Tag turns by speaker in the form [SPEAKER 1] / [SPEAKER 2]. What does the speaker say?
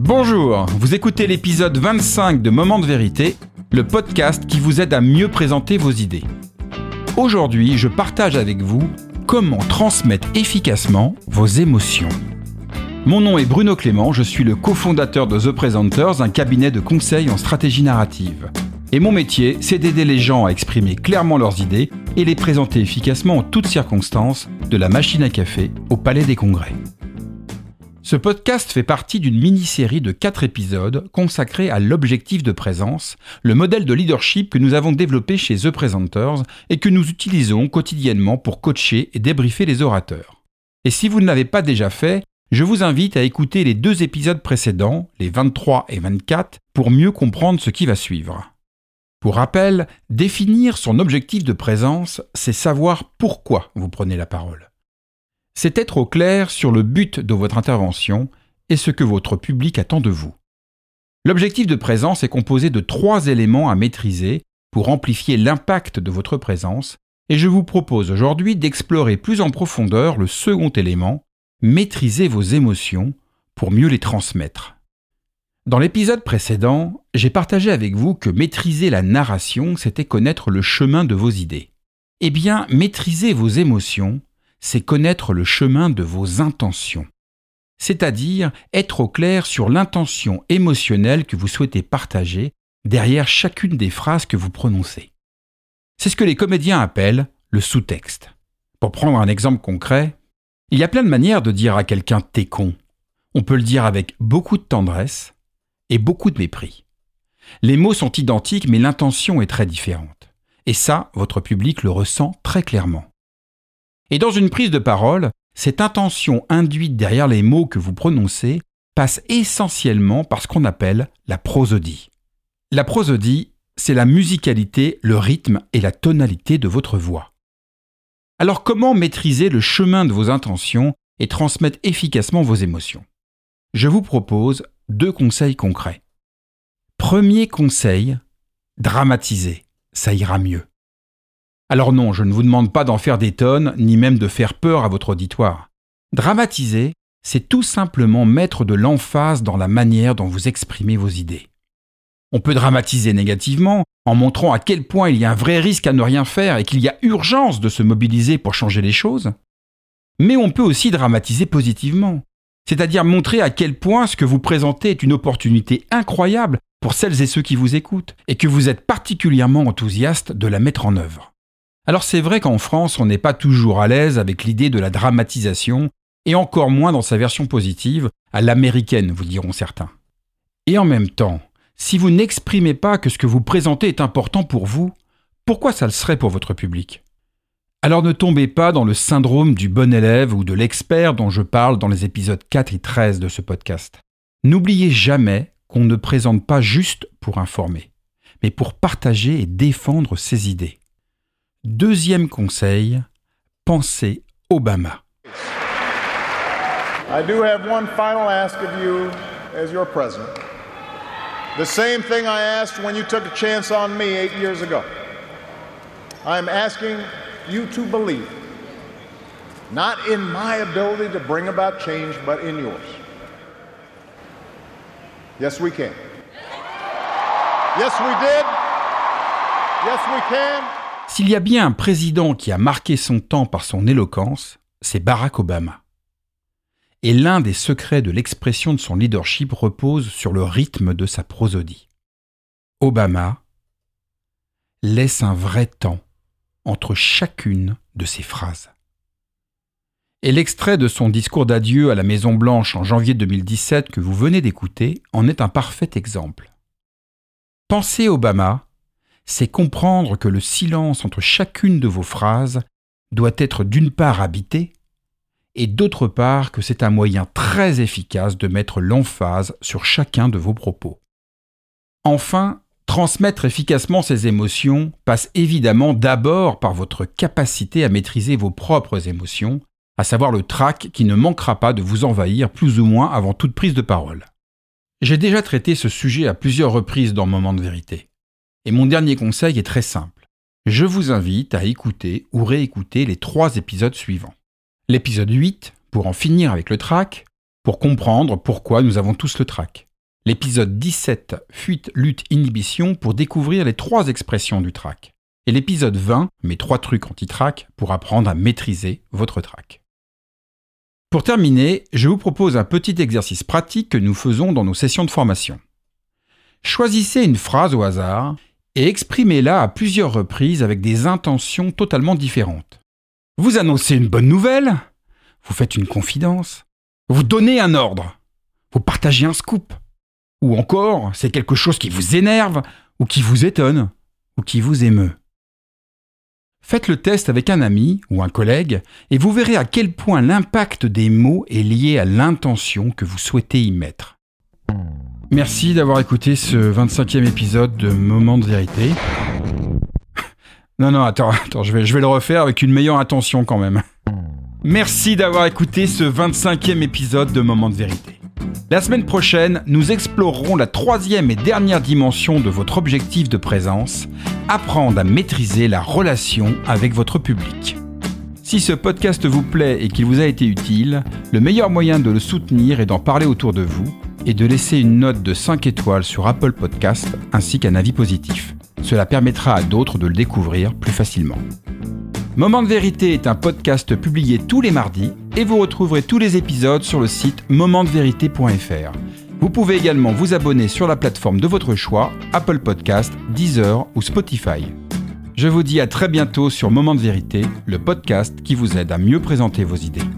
[SPEAKER 1] Bonjour, vous écoutez l'épisode 25 de Moment de vérité, le podcast qui vous aide à mieux présenter vos idées. Aujourd'hui, je partage avec vous comment transmettre efficacement vos émotions. Mon nom est Bruno Clément, je suis le cofondateur de The Presenters, un cabinet de conseil en stratégie narrative. Et mon métier, c'est d'aider les gens à exprimer clairement leurs idées et les présenter efficacement en toutes circonstances, de la machine à café au palais des congrès. Ce podcast fait partie d'une mini-série de 4 épisodes consacrés à l'objectif de présence, le modèle de leadership que nous avons développé chez The Presenters et que nous utilisons quotidiennement pour coacher et débriefer les orateurs. Et si vous ne l'avez pas déjà fait, je vous invite à écouter les deux épisodes précédents, les 23 et 24, pour mieux comprendre ce qui va suivre. Pour rappel, définir son objectif de présence, c'est savoir pourquoi vous prenez la parole c'est être au clair sur le but de votre intervention et ce que votre public attend de vous. L'objectif de présence est composé de trois éléments à maîtriser pour amplifier l'impact de votre présence, et je vous propose aujourd'hui d'explorer plus en profondeur le second élément, maîtriser vos émotions pour mieux les transmettre. Dans l'épisode précédent, j'ai partagé avec vous que maîtriser la narration, c'était connaître le chemin de vos idées. Eh bien, maîtriser vos émotions, c'est connaître le chemin de vos intentions, c'est-à-dire être au clair sur l'intention émotionnelle que vous souhaitez partager derrière chacune des phrases que vous prononcez. C'est ce que les comédiens appellent le sous-texte. Pour prendre un exemple concret, il y a plein de manières de dire à quelqu'un t'es con. On peut le dire avec beaucoup de tendresse et beaucoup de mépris. Les mots sont identiques mais l'intention est très différente. Et ça, votre public le ressent très clairement. Et dans une prise de parole, cette intention induite derrière les mots que vous prononcez passe essentiellement par ce qu'on appelle la prosodie. La prosodie, c'est la musicalité, le rythme et la tonalité de votre voix. Alors comment maîtriser le chemin de vos intentions et transmettre efficacement vos émotions? Je vous propose deux conseils concrets. Premier conseil, dramatiser, ça ira mieux. Alors non, je ne vous demande pas d'en faire des tonnes, ni même de faire peur à votre auditoire. Dramatiser, c'est tout simplement mettre de l'emphase dans la manière dont vous exprimez vos idées. On peut dramatiser négativement en montrant à quel point il y a un vrai risque à ne rien faire et qu'il y a urgence de se mobiliser pour changer les choses. Mais on peut aussi dramatiser positivement, c'est-à-dire montrer à quel point ce que vous présentez est une opportunité incroyable pour celles et ceux qui vous écoutent, et que vous êtes particulièrement enthousiaste de la mettre en œuvre. Alors c'est vrai qu'en France, on n'est pas toujours à l'aise avec l'idée de la dramatisation, et encore moins dans sa version positive, à l'américaine, vous diront certains. Et en même temps, si vous n'exprimez pas que ce que vous présentez est important pour vous, pourquoi ça le serait pour votre public? Alors ne tombez pas dans le syndrome du bon élève ou de l'expert dont je parle dans les épisodes 4 et 13 de ce podcast. N'oubliez jamais qu'on ne présente pas juste pour informer, mais pour partager et défendre ses idées. Deuxième conseil, pensez Obama.
[SPEAKER 2] I do have one final ask of you as your president. The same thing I asked when you took a chance on me eight years ago. I'm asking you to believe, not in my ability to bring about change, but in yours. Yes, we can. Yes, we did. Yes, we can.
[SPEAKER 1] S'il y a bien un président qui a marqué son temps par son éloquence, c'est Barack Obama. Et l'un des secrets de l'expression de son leadership repose sur le rythme de sa prosodie. Obama laisse un vrai temps entre chacune de ses phrases. Et l'extrait de son discours d'adieu à la Maison Blanche en janvier 2017 que vous venez d'écouter en est un parfait exemple. Pensez Obama c'est comprendre que le silence entre chacune de vos phrases doit être d'une part habité, et d'autre part que c'est un moyen très efficace de mettre l'emphase sur chacun de vos propos. Enfin, transmettre efficacement ces émotions passe évidemment d'abord par votre capacité à maîtriser vos propres émotions, à savoir le trac qui ne manquera pas de vous envahir plus ou moins avant toute prise de parole. J'ai déjà traité ce sujet à plusieurs reprises dans Moment de vérité. Et mon dernier conseil est très simple. Je vous invite à écouter ou réécouter les trois épisodes suivants. L'épisode 8, pour en finir avec le trac, pour comprendre pourquoi nous avons tous le trac. l'épisode 17 Fuite, lutte, inhibition pour découvrir les trois expressions du trac, et l'épisode 20 Mes trois trucs anti-trac pour apprendre à maîtriser votre trac. Pour terminer, je vous propose un petit exercice pratique que nous faisons dans nos sessions de formation. Choisissez une phrase au hasard et exprimez-la à plusieurs reprises avec des intentions totalement différentes. Vous annoncez une bonne nouvelle, vous faites une confidence, vous donnez un ordre, vous partagez un scoop, ou encore c'est quelque chose qui vous énerve, ou qui vous étonne, ou qui vous émeut. Faites le test avec un ami ou un collègue et vous verrez à quel point l'impact des mots est lié à l'intention que vous souhaitez y mettre. Merci d'avoir écouté ce 25e épisode de Moment de vérité. Non, non, attends, je vais, je vais le refaire avec une meilleure intention quand même. Merci d'avoir écouté ce 25e épisode de Moment de vérité. La semaine prochaine, nous explorerons la troisième et dernière dimension de votre objectif de présence, apprendre à maîtriser la relation avec votre public. Si ce podcast vous plaît et qu'il vous a été utile, le meilleur moyen de le soutenir est d'en parler autour de vous et de laisser une note de 5 étoiles sur Apple Podcast ainsi qu'un avis positif. Cela permettra à d'autres de le découvrir plus facilement. Moment de vérité est un podcast publié tous les mardis et vous retrouverez tous les épisodes sur le site momentdevérité.fr. Vous pouvez également vous abonner sur la plateforme de votre choix, Apple Podcast, Deezer ou Spotify. Je vous dis à très bientôt sur Moment de vérité, le podcast qui vous aide à mieux présenter vos idées.